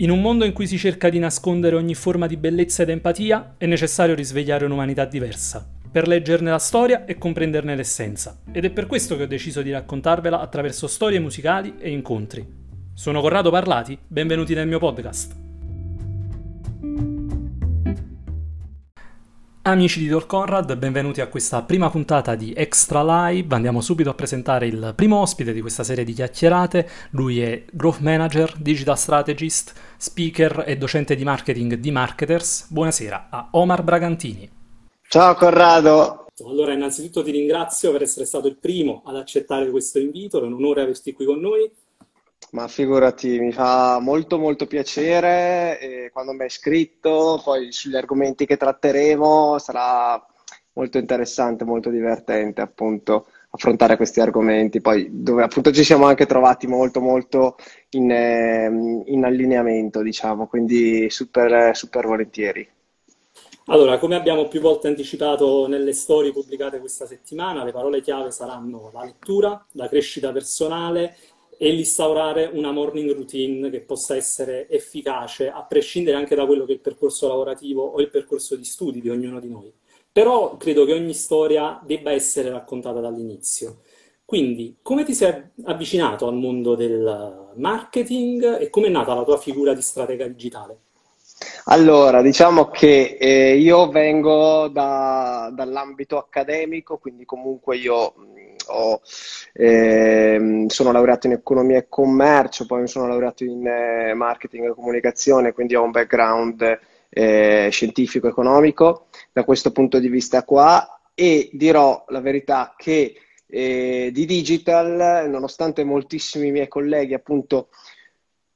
In un mondo in cui si cerca di nascondere ogni forma di bellezza ed empatia, è necessario risvegliare un'umanità diversa, per leggerne la storia e comprenderne l'essenza. Ed è per questo che ho deciso di raccontarvela attraverso storie musicali e incontri. Sono Corrado Parlati, benvenuti nel mio podcast. Amici di Tor Conrad, benvenuti a questa prima puntata di Extra Live. Andiamo subito a presentare il primo ospite di questa serie di chiacchierate. Lui è Growth Manager, Digital Strategist, speaker e docente di marketing di Marketers. Buonasera a Omar Bragantini. Ciao Corrado. Allora, innanzitutto ti ringrazio per essere stato il primo ad accettare questo invito, è un onore averti qui con noi. Ma figurati, mi fa molto molto piacere e quando mi hai scritto, poi sugli argomenti che tratteremo sarà molto interessante, molto divertente appunto affrontare questi argomenti, poi dove appunto ci siamo anche trovati molto molto in, ehm, in allineamento, diciamo, quindi super, super volentieri. Allora, come abbiamo più volte anticipato nelle storie pubblicate questa settimana, le parole chiave saranno la lettura, la crescita personale e instaurare una morning routine che possa essere efficace, a prescindere anche da quello che è il percorso lavorativo o il percorso di studi di ognuno di noi. Però credo che ogni storia debba essere raccontata dall'inizio. Quindi, come ti sei avvicinato al mondo del marketing e come è nata la tua figura di stratega digitale? Allora, diciamo che eh, io vengo da, dall'ambito accademico, quindi comunque io ho, eh, sono laureato in economia e commercio, poi mi sono laureato in eh, marketing e comunicazione, quindi ho un background eh, scientifico economico. Da questo punto di vista qua e dirò la verità che eh, di digital, nonostante moltissimi miei colleghi appunto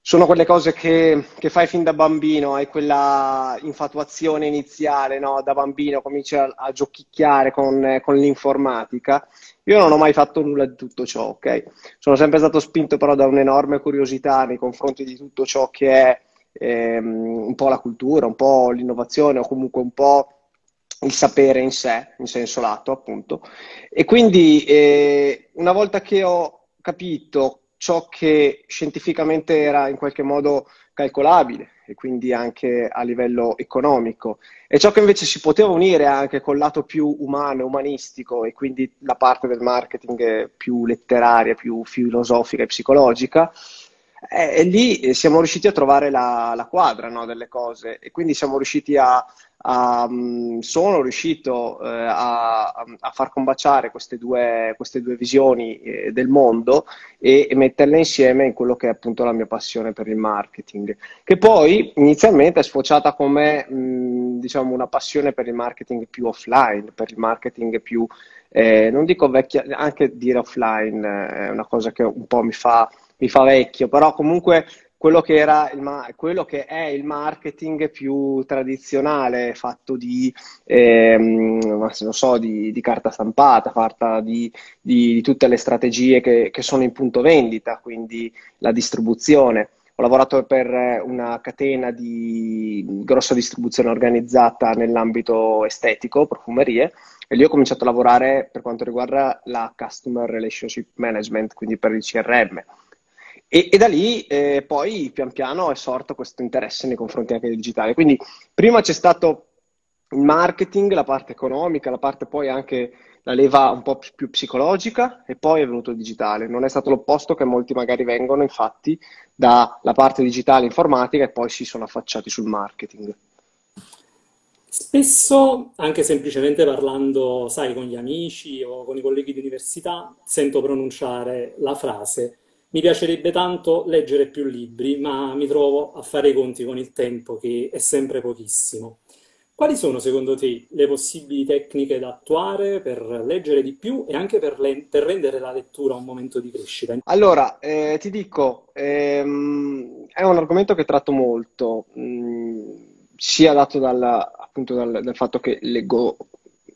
sono quelle cose che, che, fai fin da bambino, hai quella infatuazione iniziale, no? Da bambino cominci a, a giochicchiare con, con, l'informatica. Io non ho mai fatto nulla di tutto ciò, ok? Sono sempre stato spinto però da un'enorme curiosità nei confronti di tutto ciò che è ehm, un po' la cultura, un po' l'innovazione o comunque un po' il sapere in sé, in senso lato, appunto. E quindi eh, una volta che ho capito ciò che scientificamente era in qualche modo calcolabile e quindi anche a livello economico. E ciò che invece si poteva unire anche col lato più umano, umanistico e quindi la parte del marketing più letteraria, più filosofica e psicologica, e, lì siamo riusciti a trovare la, la quadra no, delle cose. E quindi siamo riusciti a, mm, sono riuscito eh, a, a, far combaciare queste due, queste due visioni eh, del mondo e, e, metterle insieme in quello che è appunto la mia passione per il marketing, che poi inizialmente è sfociata come mh, diciamo una passione per il marketing più offline, per il marketing più, eh, non dico vecchia, anche dire offline eh, è una cosa che un po' mi fa mi fa vecchio, però comunque quello che, era il ma- quello che è il marketing più tradizionale, fatto di, ehm, so, di, di carta stampata, fatta di, di, tutte le strategie che, che, sono in punto vendita, quindi la distribuzione. Ho lavorato per una catena di grossa distribuzione organizzata nell'ambito estetico, profumerie, e lì ho cominciato a lavorare per quanto riguarda la Customer Relationship Management, quindi per il CRM e, e da lì eh, poi pian piano è sorto questo interesse nei confronti anche del digitale. Quindi prima c'è stato il marketing, la parte economica, la parte poi anche la leva un po' più psicologica e poi è venuto il digitale. Non è stato l'opposto che molti magari vengono infatti dalla parte digitale informatica e poi si sono affacciati sul marketing. Spesso, anche semplicemente parlando, sai, con gli amici o con i colleghi di università, sento pronunciare la frase mi piacerebbe tanto leggere più libri, ma mi trovo a fare i conti con il tempo che è sempre pochissimo. Quali sono secondo te le possibili tecniche da attuare per leggere di più e anche per, le- per rendere la lettura un momento di crescita? Allora, eh, ti dico, ehm, è un argomento che tratto molto, mh, mm, sia dato dal, appunto dal, dal fatto che leggo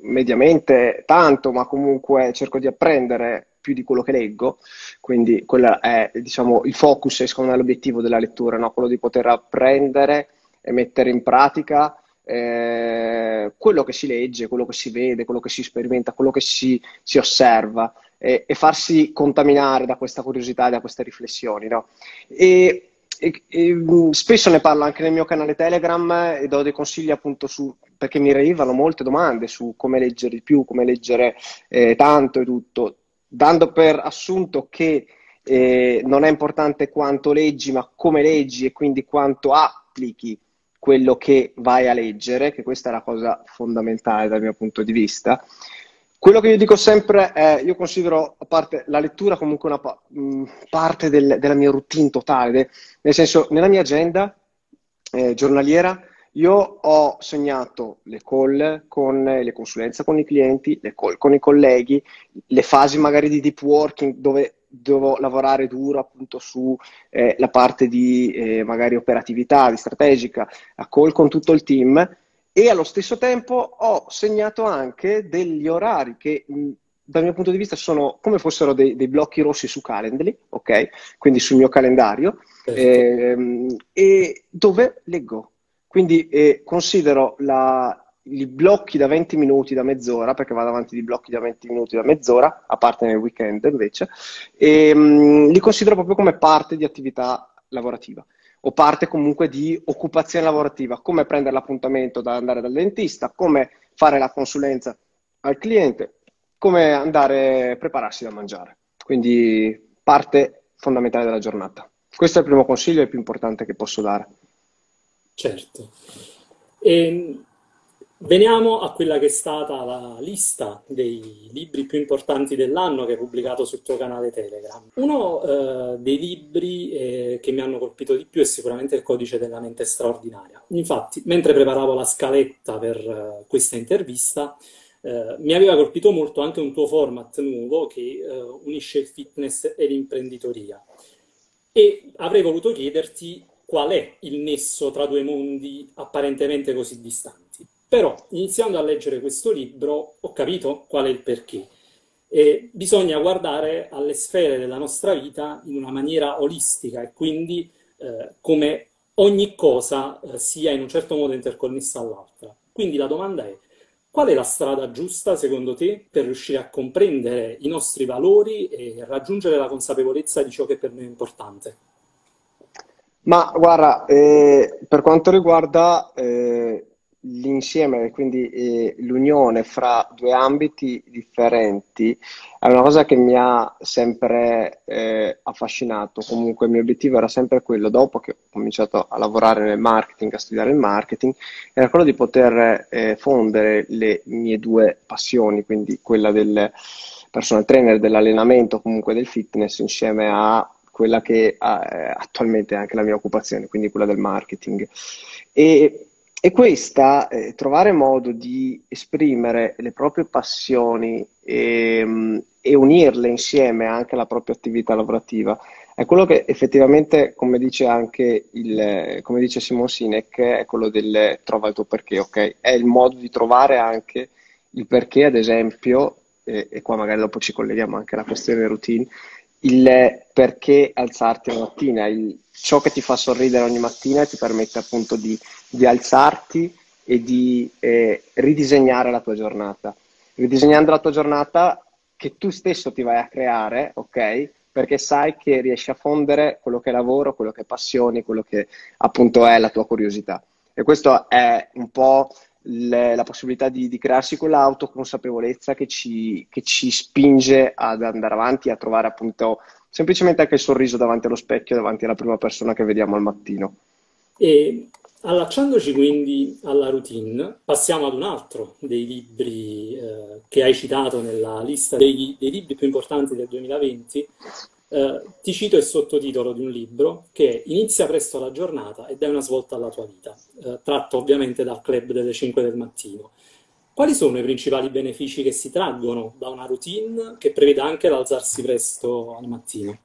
mediamente tanto, ma comunque cerco di apprendere più di quello che leggo, quindi quello è diciamo, il focus e secondo me l'obiettivo della lettura, no? quello di poter apprendere e mettere in pratica eh, quello che si legge, quello che si vede, quello che si sperimenta, quello che si, si osserva e, e, farsi contaminare da questa curiosità, da queste riflessioni. No? E e, e, mm, spesso ne parlo anche nel mio canale Telegram e do dei consigli appunto su, perché mi arrivano molte domande su come leggere di più, come leggere eh, tanto e tutto, dando per assunto che eh, non è importante quanto leggi, ma come leggi e quindi quanto applichi quello che vai a leggere, che questa è la cosa fondamentale dal mio punto di vista. Quello che io dico sempre è, io considero parte la lettura comunque una pa- mh, parte del, della mia routine totale, de- nel senso, nella mia agenda eh, giornaliera io ho segnato le call con le consulenze con i clienti, le call con i colleghi, le fasi magari di deep working dove devo lavorare duro appunto sulla eh, parte di eh, magari operatività, di strategica, a call con tutto il team e allo stesso tempo ho segnato anche degli orari che mh, dal mio punto di vista sono come fossero dei, dei, blocchi rossi su Calendly, ok? Quindi sul mio calendario, certo. ehm, e dove leggo. Quindi eh, considero la, i blocchi da 20 minuti, da mezz'ora, perché vado avanti di blocchi da 20 minuti, da mezz'ora, a parte nel weekend invece, e mh, li considero proprio come parte di attività lavorativa o parte comunque di occupazione lavorativa, come prendere l'appuntamento da andare dal dentista, come fare la consulenza al cliente, come andare a prepararsi da mangiare. Quindi parte fondamentale della giornata. Questo è il primo consiglio e il più importante che posso dare. Certo. E Veniamo a quella che è stata la lista dei libri più importanti dell'anno che hai pubblicato sul tuo canale Telegram. Uno eh, dei libri eh, che mi hanno colpito di più è sicuramente Il codice della mente straordinaria. Infatti, mentre preparavo la scaletta per eh, questa intervista, eh, mi aveva colpito molto anche un tuo format nuovo che eh, unisce il fitness e l'imprenditoria. E avrei voluto chiederti qual è il nesso tra due mondi apparentemente così distanti. Però, iniziando a leggere questo libro, ho capito qual è il perché. E bisogna guardare alle sfere della nostra vita in una maniera olistica e quindi eh, come ogni cosa eh, sia in un certo modo interconnessa all'altra. Quindi la domanda è, qual è la strada giusta, secondo te, per riuscire a comprendere i nostri valori e raggiungere la consapevolezza di ciò che per noi è importante? Ma guarda, eh, per quanto riguarda eh, l'insieme, quindi eh, l'unione fra due ambiti differenti è una cosa che mi ha sempre eh, affascinato. Comunque il mio obiettivo era sempre quello, dopo che ho cominciato a lavorare nel marketing, a studiare il marketing, era quello di poter eh, fondere le mie due passioni, quindi quella del personal trainer, dell'allenamento, comunque del fitness, insieme a quella che eh, attualmente è anche la mia occupazione, quindi quella del marketing. E e questa, eh, trovare modo di esprimere le proprie passioni e, mm, e, unirle insieme anche alla propria attività lavorativa, è quello che effettivamente, come dice anche il, come dice Simon Sinek, è quello del trova il tuo perché, ok? È il modo di trovare anche il perché, ad esempio, eh, e qua magari dopo ci colleghiamo anche alla questione routine, il perché alzarti la mattina, il, ciò che ti fa sorridere ogni mattina e ti permette appunto di, di alzarti e di eh, ridisegnare la tua giornata. Ridisegnando la tua giornata che tu stesso ti vai a creare, ok? Perché sai che riesci a fondere quello che è lavoro, quello che è passioni, quello che appunto è la tua curiosità. E questo è un po' le, la possibilità di, di crearsi quell'autoconsapevolezza che ci, che ci spinge ad andare avanti, a trovare appunto semplicemente anche il sorriso davanti allo specchio, davanti alla prima persona che vediamo al mattino. E allacciandoci quindi alla routine, passiamo ad un altro dei libri eh, che hai citato nella lista dei, dei libri più importanti del 2020, eh, ti cito il sottotitolo di un libro che è Inizia presto la giornata e dai una svolta alla tua vita, eh, tratto ovviamente dal club delle 5 del mattino. Quali sono i principali benefici che si traggono da una routine che prevede anche l'alzarsi presto al mattino?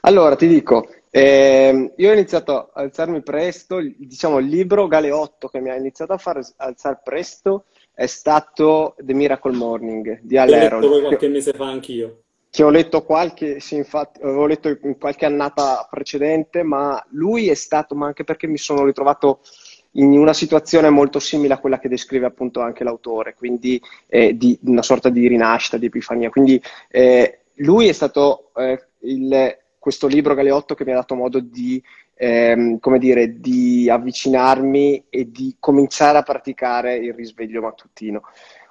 Allora, ti dico, eh, io ho iniziato a alzarmi presto, diciamo il libro Galeotto che mi ha iniziato a far alzare presto è stato The Miracle Morning di Al L'ho letto qualche mese fa anch'io che ho letto qualche, sì, infatti, avevo letto in qualche annata precedente, ma lui è stato, ma anche perché mi sono ritrovato in una situazione molto simile a quella che descrive appunto anche l'autore, quindi eh, di una sorta di rinascita, di epifania. Quindi eh, lui è stato eh, il, questo libro Galeotto che mi ha dato modo di ehm, come dire, di avvicinarmi e di cominciare a praticare il risveglio mattutino.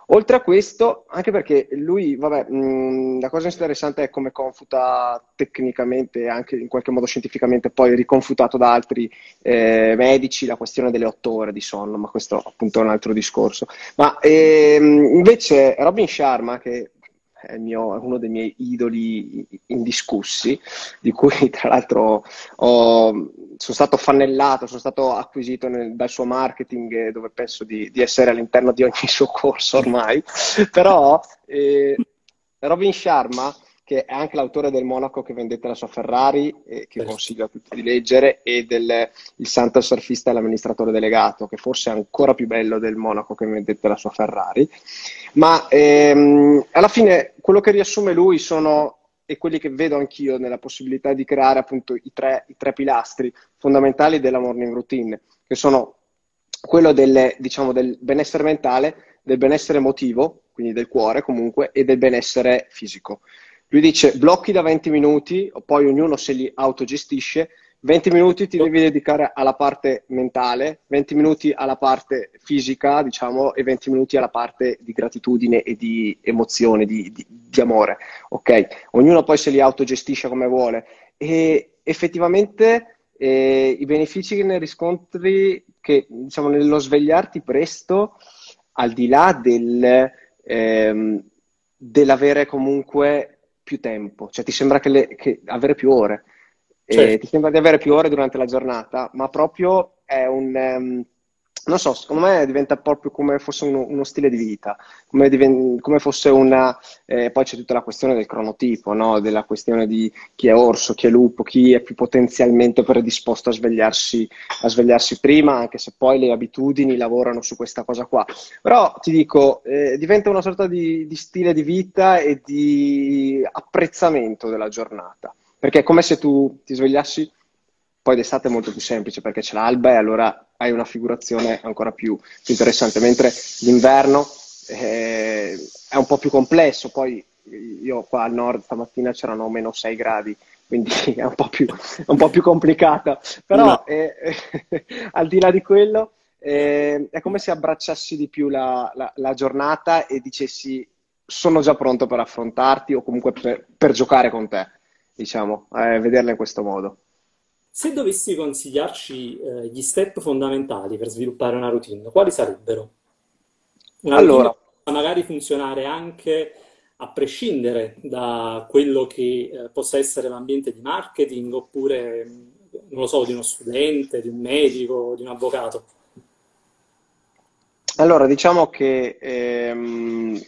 Oltre a questo, anche perché lui, vabbè, mh, la cosa interessante è come confuta tecnicamente anche in qualche modo scientificamente, poi riconfutato da altri eh, medici, la questione delle otto ore di sonno, ma questo appunto è un altro discorso. Ma ehm, invece Robin Sharma, che è, mio, è, uno dei miei idoli indiscussi, di cui tra l'altro ho, sono stato fannellato, sono stato acquisito nel, dal suo marketing, dove penso di, di, essere all'interno di ogni suo corso ormai, però eh, Robin Sharma che è anche l'autore del Monaco che vendette la sua Ferrari, eh, che consiglio a tutti di leggere, e del Il Santo Surfista e l'amministratore delegato, che forse è ancora più bello del Monaco che vendette la sua Ferrari. Ma ehm, alla fine quello che riassume lui sono, e quelli che vedo anch'io nella possibilità di creare appunto i tre, i tre pilastri fondamentali della morning routine, che sono quello del, diciamo, del benessere mentale, del benessere emotivo, quindi del cuore comunque, e del benessere fisico. Lui dice blocchi da 20 minuti, poi ognuno se li autogestisce, 20 minuti ti devi dedicare alla parte mentale, 20 minuti alla parte fisica, diciamo, e 20 minuti alla parte di gratitudine e di emozione, di, di, di amore. Ok? Ognuno poi se li autogestisce come vuole. E effettivamente eh, i benefici che ne riscontri, che diciamo nello svegliarti presto, al di là del, ehm, dell'avere comunque più tempo, cioè ti sembra che, le, che avere più ore, certo. ti sembra di avere più ore durante la giornata, ma proprio è un... Um, non so, secondo me diventa proprio come fosse uno, uno stile di vita, come, diven- come fosse una... Eh, poi c'è tutta la questione del cronotipo, no? della questione di chi è orso, chi è lupo, chi è più potenzialmente predisposto a svegliarsi, a svegliarsi prima, anche se poi le abitudini lavorano su questa cosa qua. Però ti dico, eh, diventa una sorta di, di stile di vita e di apprezzamento della giornata, perché è come se tu ti svegliassi poi d'estate è molto più semplice perché c'è l'alba e allora hai una figurazione ancora più, interessante, mentre l'inverno eh, è un po' più complesso. Poi io qua al nord stamattina c'erano meno 6 gradi, quindi è un po' più, un po più complicata. Però no. eh, eh, al di là di quello eh, è come se abbracciassi di più la, la, la, giornata e dicessi sono già pronto per affrontarti o comunque per, per giocare con te, diciamo, eh, vederla in questo modo. Se dovessi consigliarci eh, gli step fondamentali per sviluppare una routine, quali sarebbero? Una allora, magari funzionare anche a prescindere da quello che eh, possa essere l'ambiente di marketing oppure, non lo so, di uno studente, di un medico, di un avvocato. Allora, diciamo che ehm,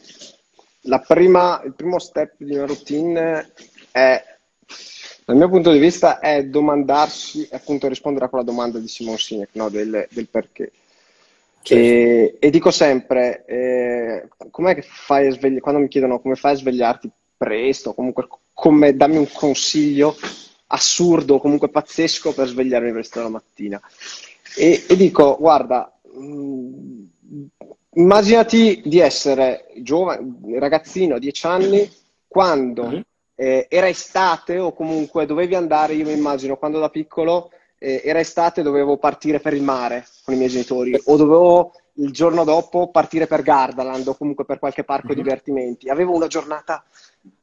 prima, il primo step di una routine è dal mio punto di vista è domandarsi, appunto rispondere a quella domanda di Simon Sinek, no? del, del, perché. Certo. E, e, dico sempre, eh, com'è che fai a svegliarti, quando mi chiedono come fai a svegliarti presto, comunque come, dammi un consiglio assurdo, comunque pazzesco per svegliarmi presto la mattina. E, e dico, guarda, mh, mm, immaginati di essere giovane, ragazzino, 10 anni, quando... Mm-hmm eh, era estate o comunque dovevi andare, io mi immagino, quando da piccolo eh, era estate dovevo partire per il mare con i miei genitori o dovevo il giorno dopo partire per Gardaland o comunque per qualche parco mm-hmm. divertimenti. Avevo una giornata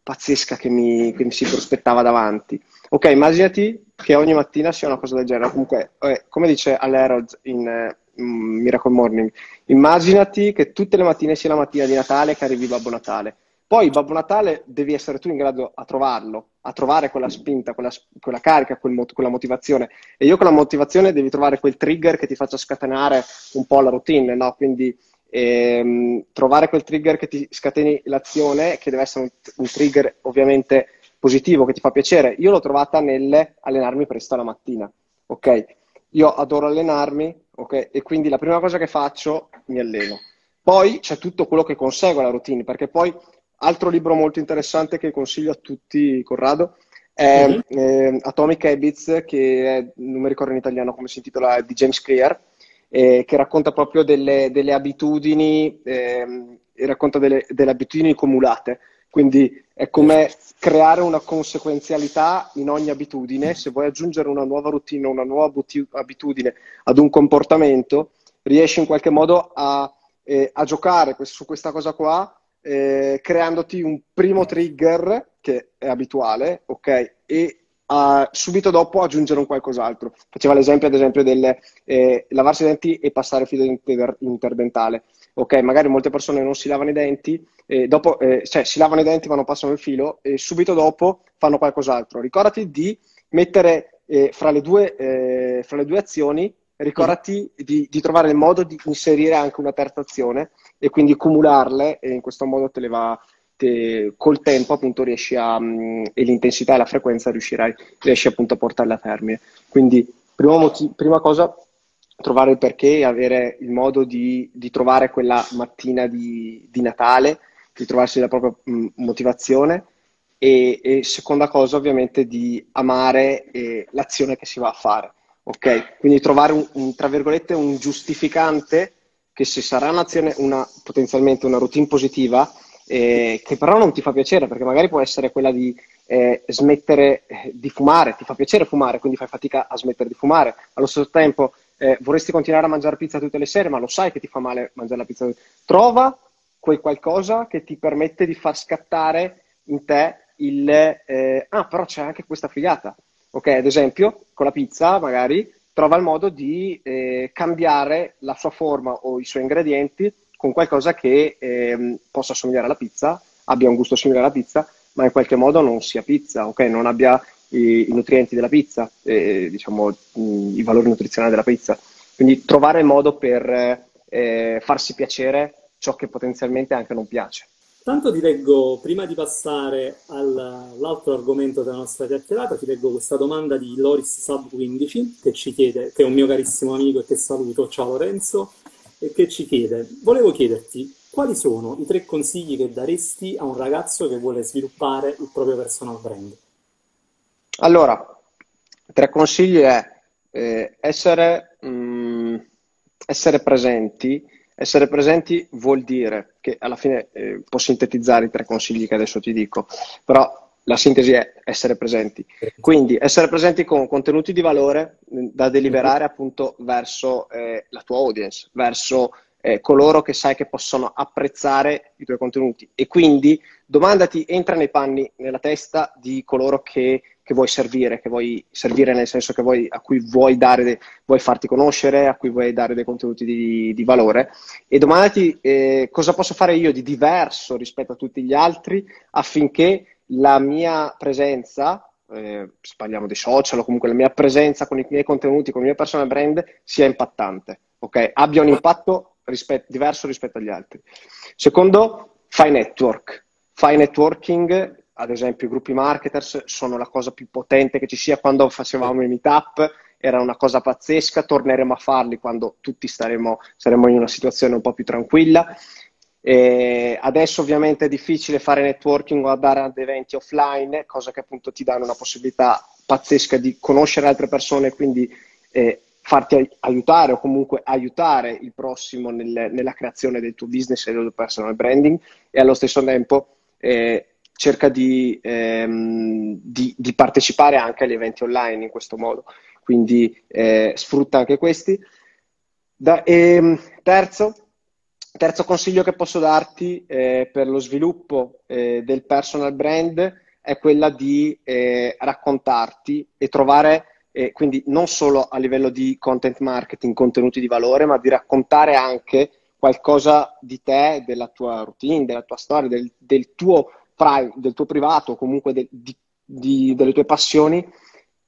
pazzesca che mi, che mi, si prospettava davanti. Ok, immaginati che ogni mattina sia una cosa del genere. Comunque, eh, come dice all'Herald in, eh, in Miracle Morning, immaginati che tutte le mattine sia la mattina di Natale che arrivi Babbo Natale. Poi Babbo Natale devi essere tu in grado a trovarlo, a trovare quella spinta, quella, quella carica, quel, quella motivazione. E io con la motivazione devi trovare quel trigger che ti faccia scatenare un po' la routine, no? Quindi ehm, trovare quel trigger che ti scateni l'azione, che deve essere un, un trigger ovviamente positivo, che ti fa piacere. Io l'ho trovata nell'allenarmi presto la mattina, ok? Io adoro allenarmi, ok? E quindi la prima cosa che faccio, mi alleno. Poi c'è tutto quello che consegue la routine, perché poi Altro libro molto interessante che consiglio a tutti, Corrado, è mm-hmm. eh, Atomic Habits, che è, non mi ricordo in italiano come si intitola, di James Clear, eh, che racconta proprio delle, delle abitudini, eh, racconta delle, delle, abitudini cumulate, Quindi è come creare una conseguenzialità in ogni abitudine. Se vuoi aggiungere una nuova routine, una nuova abitudine ad un comportamento, riesci in qualche modo a, eh, a giocare su questa cosa qua, eh, creandoti un primo trigger che è abituale, ok? E a, subito dopo aggiungere un qualcos'altro. Faceva l'esempio, ad esempio, del eh, lavarsi i denti e passare il filo inter- interdentale. Ok, magari molte persone non si lavano i denti, eh, dopo, eh, cioè si lavano i denti ma non passano il filo e subito dopo fanno qualcos'altro. Ricordati di mettere eh, fra le, due, eh, fra, le due, azioni, ricordati mm. di, di, trovare il modo di inserire anche una terza azione e quindi cumularle e in questo modo te le va, te, col tempo appunto riesci a, mm, e l'intensità e la frequenza riuscirai, riesci appunto a portarle a termine. Quindi prima, motiv- prima cosa trovare il perché e avere il modo di, di trovare quella mattina di, di, Natale, di trovarsi la propria mh, motivazione e, e, seconda cosa ovviamente di amare eh, l'azione che si va a fare. Ok? Quindi trovare un, un, tra virgolette un giustificante che se sarà un'azione, una, potenzialmente una routine positiva, eh, che però non ti fa piacere, perché magari può essere quella di eh, smettere eh, di fumare, ti fa piacere fumare, quindi fai fatica a smettere di fumare, allo stesso tempo eh, vorresti continuare a mangiare pizza tutte le sere, ma lo sai che ti fa male mangiare la pizza. Trova quel qualcosa che ti permette di far scattare in te il eh, ah, però c'è anche questa figata. Ok, ad esempio, con la pizza magari trova il modo di eh, cambiare la sua forma o i suoi ingredienti con qualcosa che eh, possa assomigliare alla pizza, abbia un gusto simile alla pizza, ma in qualche modo non sia pizza, ok? Non abbia i, i nutrienti della pizza, eh, diciamo i valori nutrizionali della pizza. Quindi trovare il modo per eh, farsi piacere ciò che potenzialmente anche non piace. Tanto ti leggo, prima di passare all'altro argomento della nostra chiacchierata, ti leggo questa domanda di Loris Sub15 che ci chiede, che è un mio carissimo amico e che saluto, ciao Lorenzo, e che ci chiede, volevo chiederti quali sono i tre consigli che daresti a un ragazzo che vuole sviluppare il proprio personal brand? Allora, tre consigli è eh, essere, mh, mm, essere, presenti. Essere presenti vuol dire che alla fine eh, può sintetizzare i tre consigli che adesso ti dico, però la sintesi è essere presenti. Quindi essere presenti con contenuti di valore mm, da deliberare appunto verso eh, la tua audience, verso eh, coloro che sai che possono apprezzare i tuoi contenuti. E quindi domandati, entra nei panni, nella testa di coloro che, che vuoi servire, che vuoi servire nel senso che vuoi, a cui vuoi, dare, vuoi farti conoscere, a cui vuoi dare dei contenuti di, di valore. E domandati eh, cosa posso fare io di diverso rispetto a tutti gli altri affinché la mia presenza, eh, se parliamo di social o comunque la mia presenza con i miei contenuti, con il mio personal brand, sia impattante, ok? Abbia un impatto rispetto, diverso rispetto agli altri. Secondo, fai network. Fai networking, ad esempio i gruppi marketers sono la cosa più potente che ci sia. Quando facevamo i meetup era una cosa pazzesca, torneremo a farli quando tutti staremo, saremo in una situazione un po' più tranquilla. E adesso ovviamente è difficile fare networking o andare ad eventi offline, cosa che appunto ti danno una possibilità pazzesca di conoscere altre persone, quindi eh, farti aiutare o comunque aiutare il prossimo nel, nella creazione del tuo business e del tuo personal branding e allo stesso tempo eh, cerca di, ehm, di, di, partecipare anche agli eventi online in questo modo. Quindi eh, sfrutta anche questi. Da, ehm, terzo, terzo, consiglio che posso darti eh, per lo sviluppo eh, del personal brand è quella di eh, raccontarti e trovare e quindi non solo a livello di content marketing, contenuti di valore, ma di raccontare anche qualcosa di te, della tua routine, della tua storia, del, del, tuo, del tuo, privato, comunque de, di, di, delle tue passioni,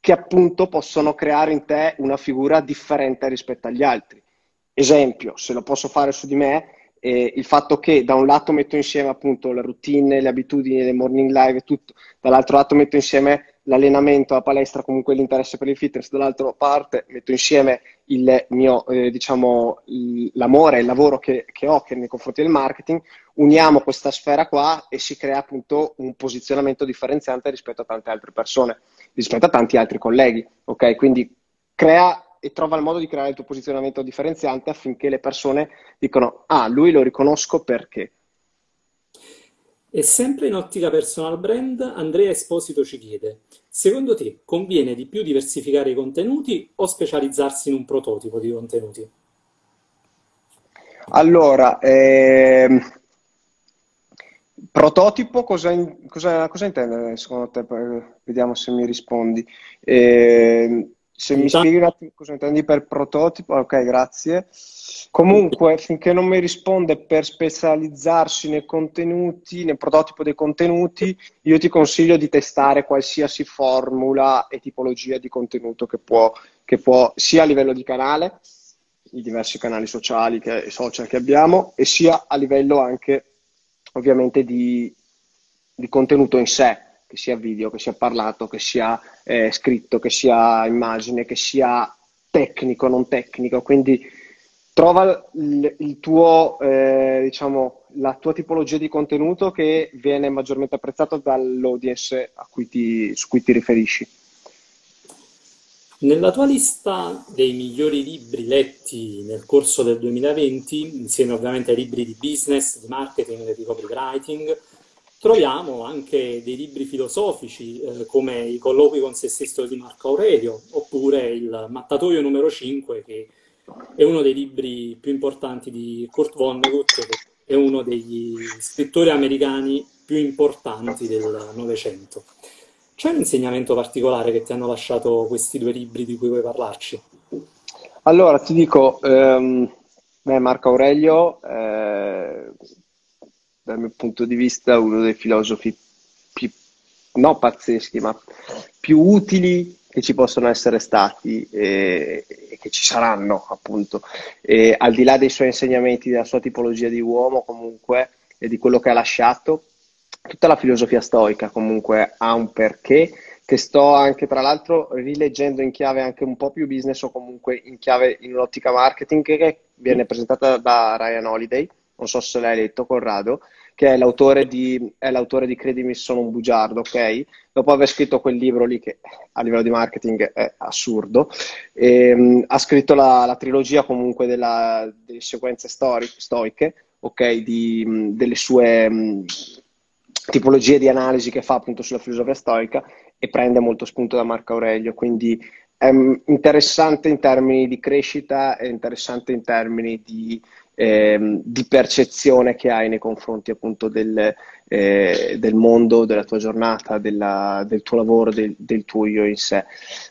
che appunto possono creare in te una figura differente rispetto agli altri. Esempio, se lo posso fare su di me, eh, il fatto che da un lato metto insieme appunto la routine, le abitudini, le morning live e tutto, dall'altro lato metto insieme l'allenamento, la palestra, comunque l'interesse per il fitness, dall'altra parte metto insieme il mio, eh, diciamo, l'amore, il lavoro che, che, ho che nei confronti del marketing, uniamo questa sfera qua e si crea appunto un posizionamento differenziante rispetto a tante altre persone, rispetto a tanti altri colleghi, ok? Quindi crea e trova il modo di creare il tuo posizionamento differenziante affinché le persone dicono, ah, lui lo riconosco perché. E sempre in ottica personal brand, Andrea Esposito ci chiede, secondo te conviene di più diversificare i contenuti o specializzarsi in un prototipo di contenuti? Allora, ehm, prototipo cosa, in- cosa- cosa intende secondo te? Per- Vediamo se mi rispondi. Ehm, se mi Intanto spieghi un attimo cosa intendi per prototipo, ok, grazie. Comunque, finché non mi risponde per specializzarsi nei contenuti, nel prototipo dei contenuti, io ti consiglio di testare qualsiasi formula e tipologia di contenuto che può, che può sia a livello di canale, i diversi canali sociali che, social che abbiamo, e sia a livello anche ovviamente di, di contenuto in sé, che sia video, che sia parlato, che sia eh, scritto, che sia immagine, che sia tecnico, non tecnico. Quindi trova il, il tuo, eh, diciamo, la tua tipologia di contenuto che viene maggiormente apprezzato dall'audience cui ti, su cui ti riferisci. Nella tua lista dei migliori libri letti nel corso del 2020, insieme ovviamente ai libri di business, di marketing, di copywriting, troviamo anche dei libri filosofici eh, come I colloqui con se stesso di Marco Aurelio, oppure Il Mattatoio numero 5, che è uno dei libri più importanti di Kurt Vonnegut, che è uno degli scrittori americani più importanti del Novecento. C'è un insegnamento particolare che ti hanno lasciato questi due libri di cui vuoi parlarci? Allora, ti dico, ehm, beh, Marco Aurelio, eh, dal mio punto di vista, uno dei filosofi più, no pazzeschi, ma più utili che ci possono essere stati e, e che ci saranno, appunto. E, al di là dei suoi insegnamenti, della sua tipologia di uomo, comunque, e di quello che ha lasciato, tutta la filosofia stoica comunque ha un perché che sto anche tra l'altro rileggendo in chiave anche un po' più business o comunque in chiave in un'ottica marketing che viene presentata da Ryan Holiday, non so se l'hai letto Corrado, che è l'autore di, è l'autore di Credimi sono un bugiardo, ok? Dopo aver scritto quel libro lì che a livello di marketing è assurdo, e, um, ha scritto la, la, trilogia comunque della, delle sequenze stori, stoiche, ok? Di, delle sue um, tipologie di analisi che fa appunto sulla filosofia stoica e prende molto spunto da Marco Aurelio, quindi è interessante in termini di crescita, è interessante in termini di, eh, di percezione che hai nei confronti appunto del, eh, del mondo, della tua giornata, della, del tuo lavoro, del, del, tuo io in sé.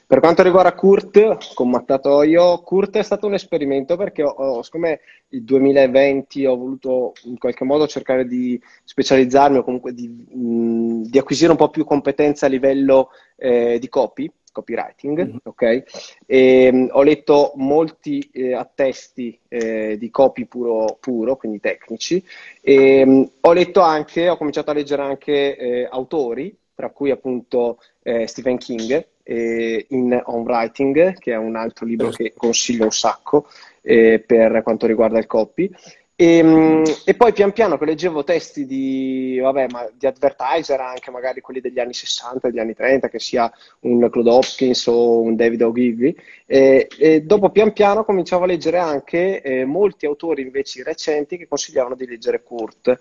Per quanto riguarda Kurt, con Mattatoio, Kurt è stato un esperimento perché ho, ho, siccome il 2020 ho voluto in qualche modo cercare di specializzarmi o comunque di, mh, di acquisire un po' più competenza a livello eh, di copy, copywriting, mm-hmm. ok? E, um, ho letto molti eh, attesti eh, di copy puro, puro, quindi tecnici, e um, ho letto anche, ho cominciato a leggere anche eh, autori, tra cui appunto eh, Stephen King, eh, in On Writing, che è un altro libro che consiglio un sacco eh, per quanto riguarda il copy. E, ehm, e, poi pian piano che leggevo testi di, vabbè, di advertiser, anche magari quelli degli anni 60, degli anni 30, che sia un Claude Hopkins o un David Ogilvy, e, e dopo pian piano cominciavo a leggere anche eh, molti autori invece recenti che consigliavano di leggere Kurt,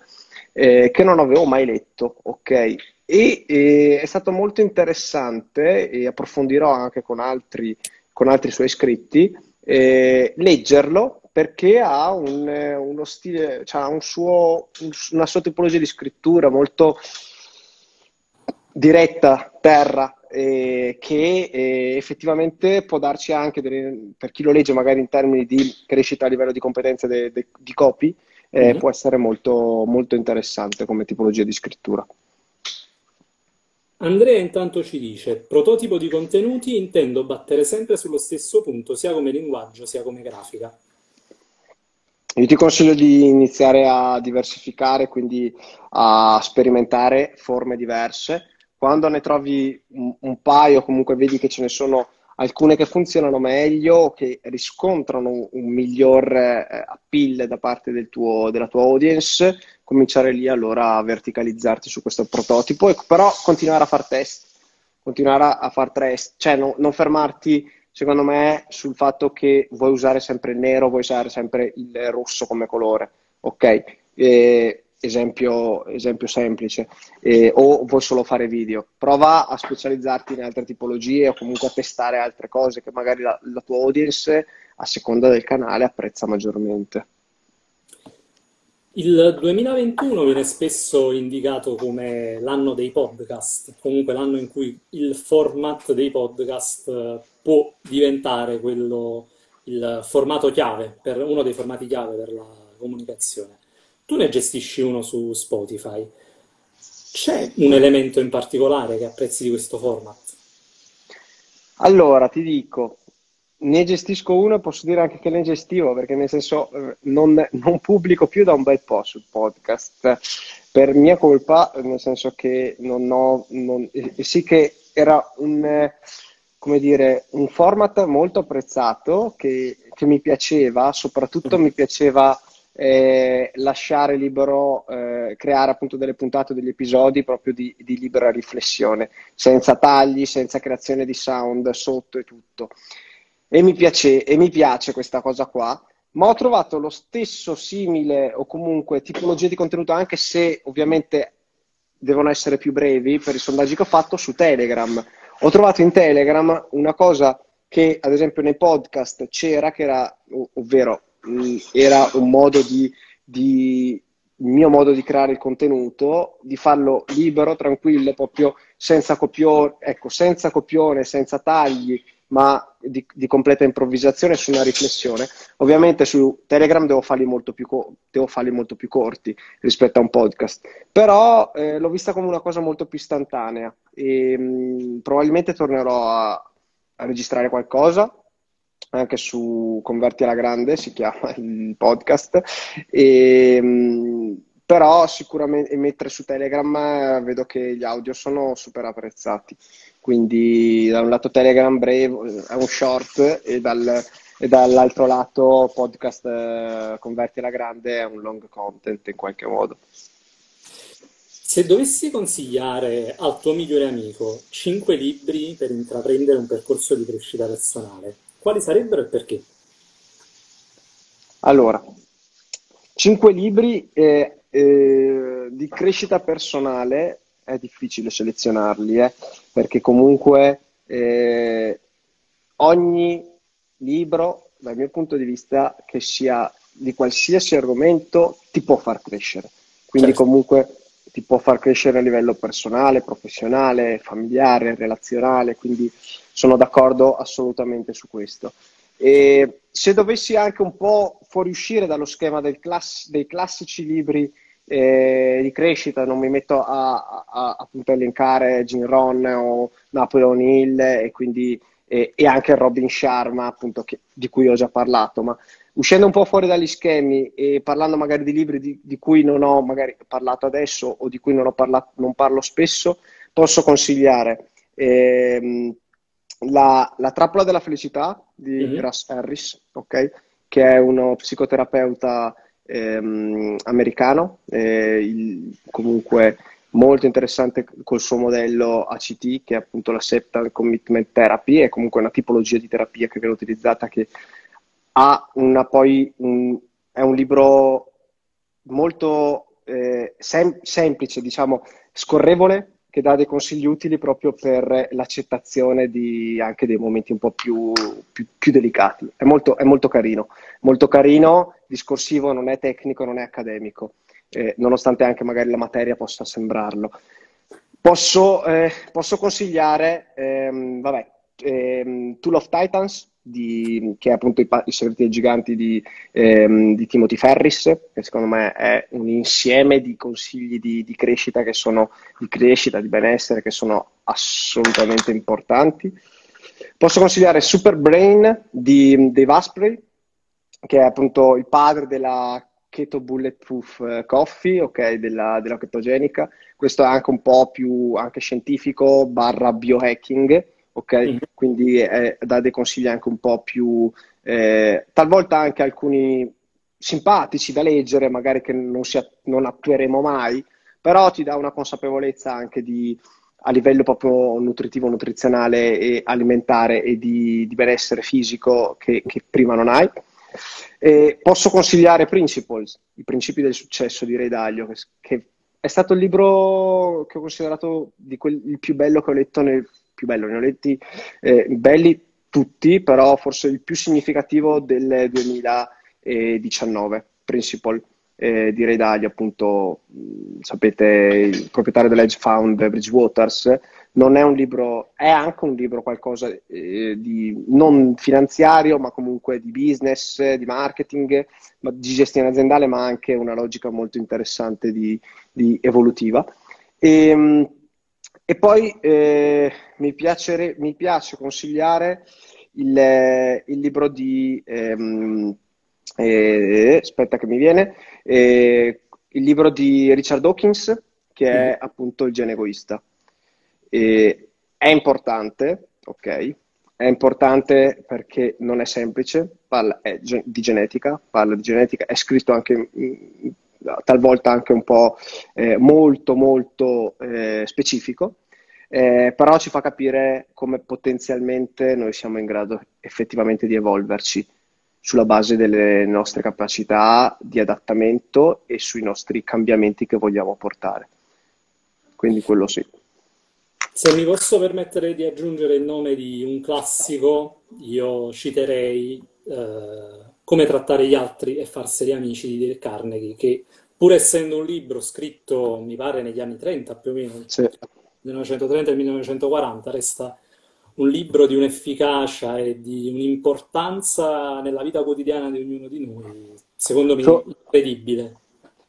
eh, che non avevo mai letto, ok? E, e è stato molto interessante e approfondirò anche con altri, con altri suoi scritti, eh, leggerlo perché ha un, uno stile, cioè un suo, una sua tipologia di scrittura molto diretta, terra, eh, che eh, effettivamente può darci anche, delle, per chi lo legge magari in termini di crescita a livello di competenze de, de, di copy, eh, mm-hmm. può essere molto, molto interessante come tipologia di scrittura. Andrea intanto ci dice, prototipo di contenuti intendo battere sempre sullo stesso punto, sia come linguaggio sia come grafica. Io ti consiglio di iniziare a diversificare, quindi a sperimentare forme diverse. Quando ne trovi un, un paio, comunque vedi che ce ne sono alcune che funzionano meglio, che riscontrano un miglior eh, appeal da parte del tuo, della tua audience, cominciare lì allora a verticalizzarti su questo prototipo, e, però continuare a fare test, continuare a, a fare test, cioè no, non fermarti secondo me, sul fatto che vuoi usare sempre il nero, vuoi usare sempre il rosso come colore, ok? E esempio, esempio semplice, eh, o vuoi solo fare video. Prova a specializzarti in altre tipologie o comunque a testare altre cose che magari la, la tua audience, a seconda del canale, apprezza maggiormente. Il 2021 viene spesso indicato come l'anno dei podcast, comunque l'anno in cui il format dei podcast può diventare quello, il formato chiave, per, uno dei formati chiave per la comunicazione. Tu ne gestisci uno su Spotify. C'è un elemento in particolare che apprezzi di questo format? Allora, ti dico, ne gestisco uno e posso dire anche che ne gestivo, perché nel senso eh, non, non, pubblico più da un bel po' sul podcast, per mia colpa, nel senso che non ho, non, sì che era un, come dire, un format molto apprezzato, che, che mi piaceva, soprattutto mi piaceva eh, lasciare libero, eh, creare appunto delle puntate, degli episodi proprio di, di libera riflessione, senza tagli, senza creazione di sound sotto e tutto e mi, piace, e mi piace questa cosa qua, ma ho trovato lo stesso simile o comunque tipologia di contenuto, anche se ovviamente devono essere più brevi per i sondaggi che ho fatto su Telegram. Ho trovato in Telegram una cosa che ad esempio nei podcast c'era, che era, ovvero mm, era un modo di, di il mio modo di creare il contenuto, di farlo libero, tranquillo, proprio senza copione, ecco, senza copione, senza tagli, ma di, di, completa improvvisazione su una riflessione. Ovviamente su Telegram devo farli molto più, co- farli molto più corti rispetto a un podcast, però eh, l'ho vista come una cosa molto più istantanea. E mh, mm, probabilmente tornerò a, a, registrare qualcosa anche su Converti alla Grande, si chiama il podcast, e, mh, mm, però sicuramente mettere su Telegram eh, vedo che gli audio sono super apprezzati quindi da un lato Telegram breve, è un short e, dal, e dall'altro lato podcast eh, Converti alla grande è un long content in qualche modo. Se dovessi consigliare al tuo migliore amico cinque libri per intraprendere un percorso di crescita personale, quali sarebbero e perché? Allora, cinque libri eh, eh, di crescita personale è difficile selezionarli, eh, perché comunque eh, ogni libro, dal mio punto di vista, che sia di qualsiasi argomento, ti può far crescere. Quindi certo. comunque ti può far crescere a livello personale, professionale, familiare, relazionale, quindi sono d'accordo assolutamente su questo. E se dovessi anche un po' fuoriuscire dallo schema class- dei classici libri eh, di crescita, non mi metto a, a, a appunto elencare Gin Ron o Napoleon Hill e quindi e, e anche Robin Sharma, appunto, che, di cui ho già parlato, ma uscendo un po' fuori dagli schemi e parlando magari di libri di, di cui non ho magari parlato adesso o di cui non, parlato, non parlo spesso, posso consigliare ehm, la, la, trappola della felicità di mm-hmm. Russ Harris, okay? che è uno psicoterapeuta ehm, americano, eh, il, comunque molto interessante col suo modello ACT, che è appunto la Septal Commitment Therapy, è comunque una tipologia di terapia che viene utilizzata che ha una poi un, è un libro molto eh, sem- semplice, diciamo, scorrevole, che dà dei consigli utili proprio per l'accettazione di anche dei momenti un po' più, più, più delicati. È molto, è molto, carino, molto carino, discorsivo, non è tecnico, non è accademico, eh, nonostante anche magari la materia possa sembrarlo. Posso, eh, posso consigliare, ehm, vabbè, ehm, Tool of Titans, di, che è appunto i, i segreti dei giganti di, ehm, di, Timothy Ferris, che secondo me è un insieme di consigli di, di, crescita che sono di crescita, di benessere, che sono assolutamente importanti. Posso consigliare Super Brain di Dave Asprey, che è appunto il padre della Keto Bulletproof eh, Coffee, ok, della, della chetogenica. Questo è anche un po' più anche scientifico barra biohacking ok? Mm-hmm. Quindi eh, dà dei consigli anche un po' più, eh, talvolta anche alcuni simpatici da leggere, magari che non, si, non attueremo mai, però ti dà una consapevolezza anche di, a livello proprio nutritivo, nutrizionale e alimentare e di, di benessere fisico che, che, prima non hai. E posso consigliare Principles, i principi del successo di Ray Dalio, che, che è stato il libro che ho considerato quel, il più bello che ho letto nel più bello, ne ho letti eh, belli tutti, però forse il più significativo del 2019, Principle eh, di Ray appunto, sapete, il proprietario dell'Edge Found Bridgewaters, non è un libro, è anche un libro qualcosa eh, di non finanziario, ma comunque di business, di marketing, di gestione aziendale, ma anche una logica molto interessante di, di evolutiva. E, ehm, e poi eh, mi, piacere, mi, piace consigliare il, il libro di... Ehm, eh, aspetta che mi viene, eh, il libro di Richard Dawkins, che è mm. appunto Il gene egoista. E è importante, ok? È importante perché non è semplice, parla è di genetica, parla di genetica, è scritto anche mm, talvolta anche un po' eh, molto molto eh, specifico, eh, però ci fa capire come potenzialmente noi siamo in grado effettivamente di evolverci sulla base delle nostre capacità di adattamento e sui nostri cambiamenti che vogliamo portare. Quindi quello sì. Se mi posso permettere di aggiungere il nome di un classico, io citerei eh, Come trattare gli altri e farseli amici di Dale Carnegie, che pur essendo un libro scritto, mi pare, negli anni 30 più o meno, sì. 1930 e 1940, resta un libro di un'efficacia e di un'importanza nella vita quotidiana di ognuno di noi, secondo me, incredibile.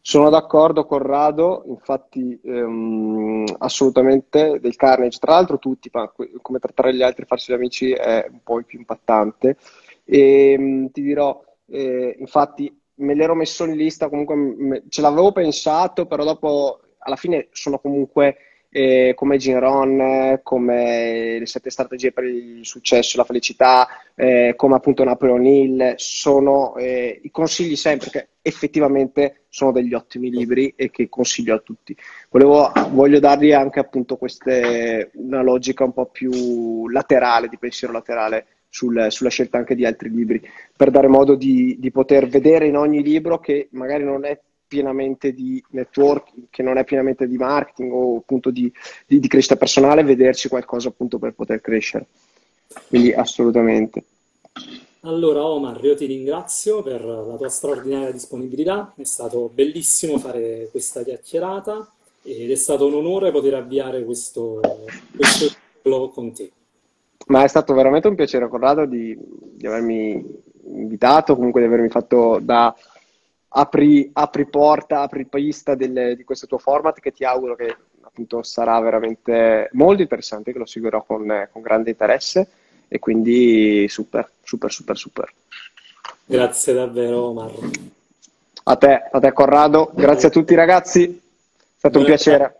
Sono d'accordo Corrado, infatti ehm, assolutamente del Carnage, tra l'altro tutti, ma come trattare gli altri e farsi gli amici è un po' il più impattante. E ehm, ti dirò, eh, infatti me l'ero messo in lista, comunque me, ce l'avevo pensato, però dopo alla fine sono comunque eh, come Gin Ron, come le sette strategie per il successo e la felicità, eh, come appunto Napoleon Hill, sono eh, i consigli sempre che effettivamente sono degli ottimi libri e che consiglio a tutti. Volevo, voglio dargli anche appunto queste, una logica un po' più laterale, di pensiero laterale sul, sulla scelta anche di altri libri, per dare modo di, di poter vedere in ogni libro che magari non è pienamente di networking, che non è pienamente di marketing o appunto di, di, di crescita personale, vederci qualcosa appunto per poter crescere. Quindi assolutamente. Allora Omar, io ti ringrazio per la tua straordinaria disponibilità, è stato bellissimo fare questa chiacchierata ed è stato un onore poter avviare questo, questo con te. Ma è stato veramente un piacere, Corrado, di, di avermi invitato, comunque di avermi fatto da apri, apri porta, apri pista del, di questo tuo format che ti auguro che appunto sarà veramente molto interessante, che lo seguirò con, con grande interesse e quindi super, super, super, super. Grazie davvero Marco. A te, a te Corrado, grazie a tutti ragazzi, è stato Buona un piacere.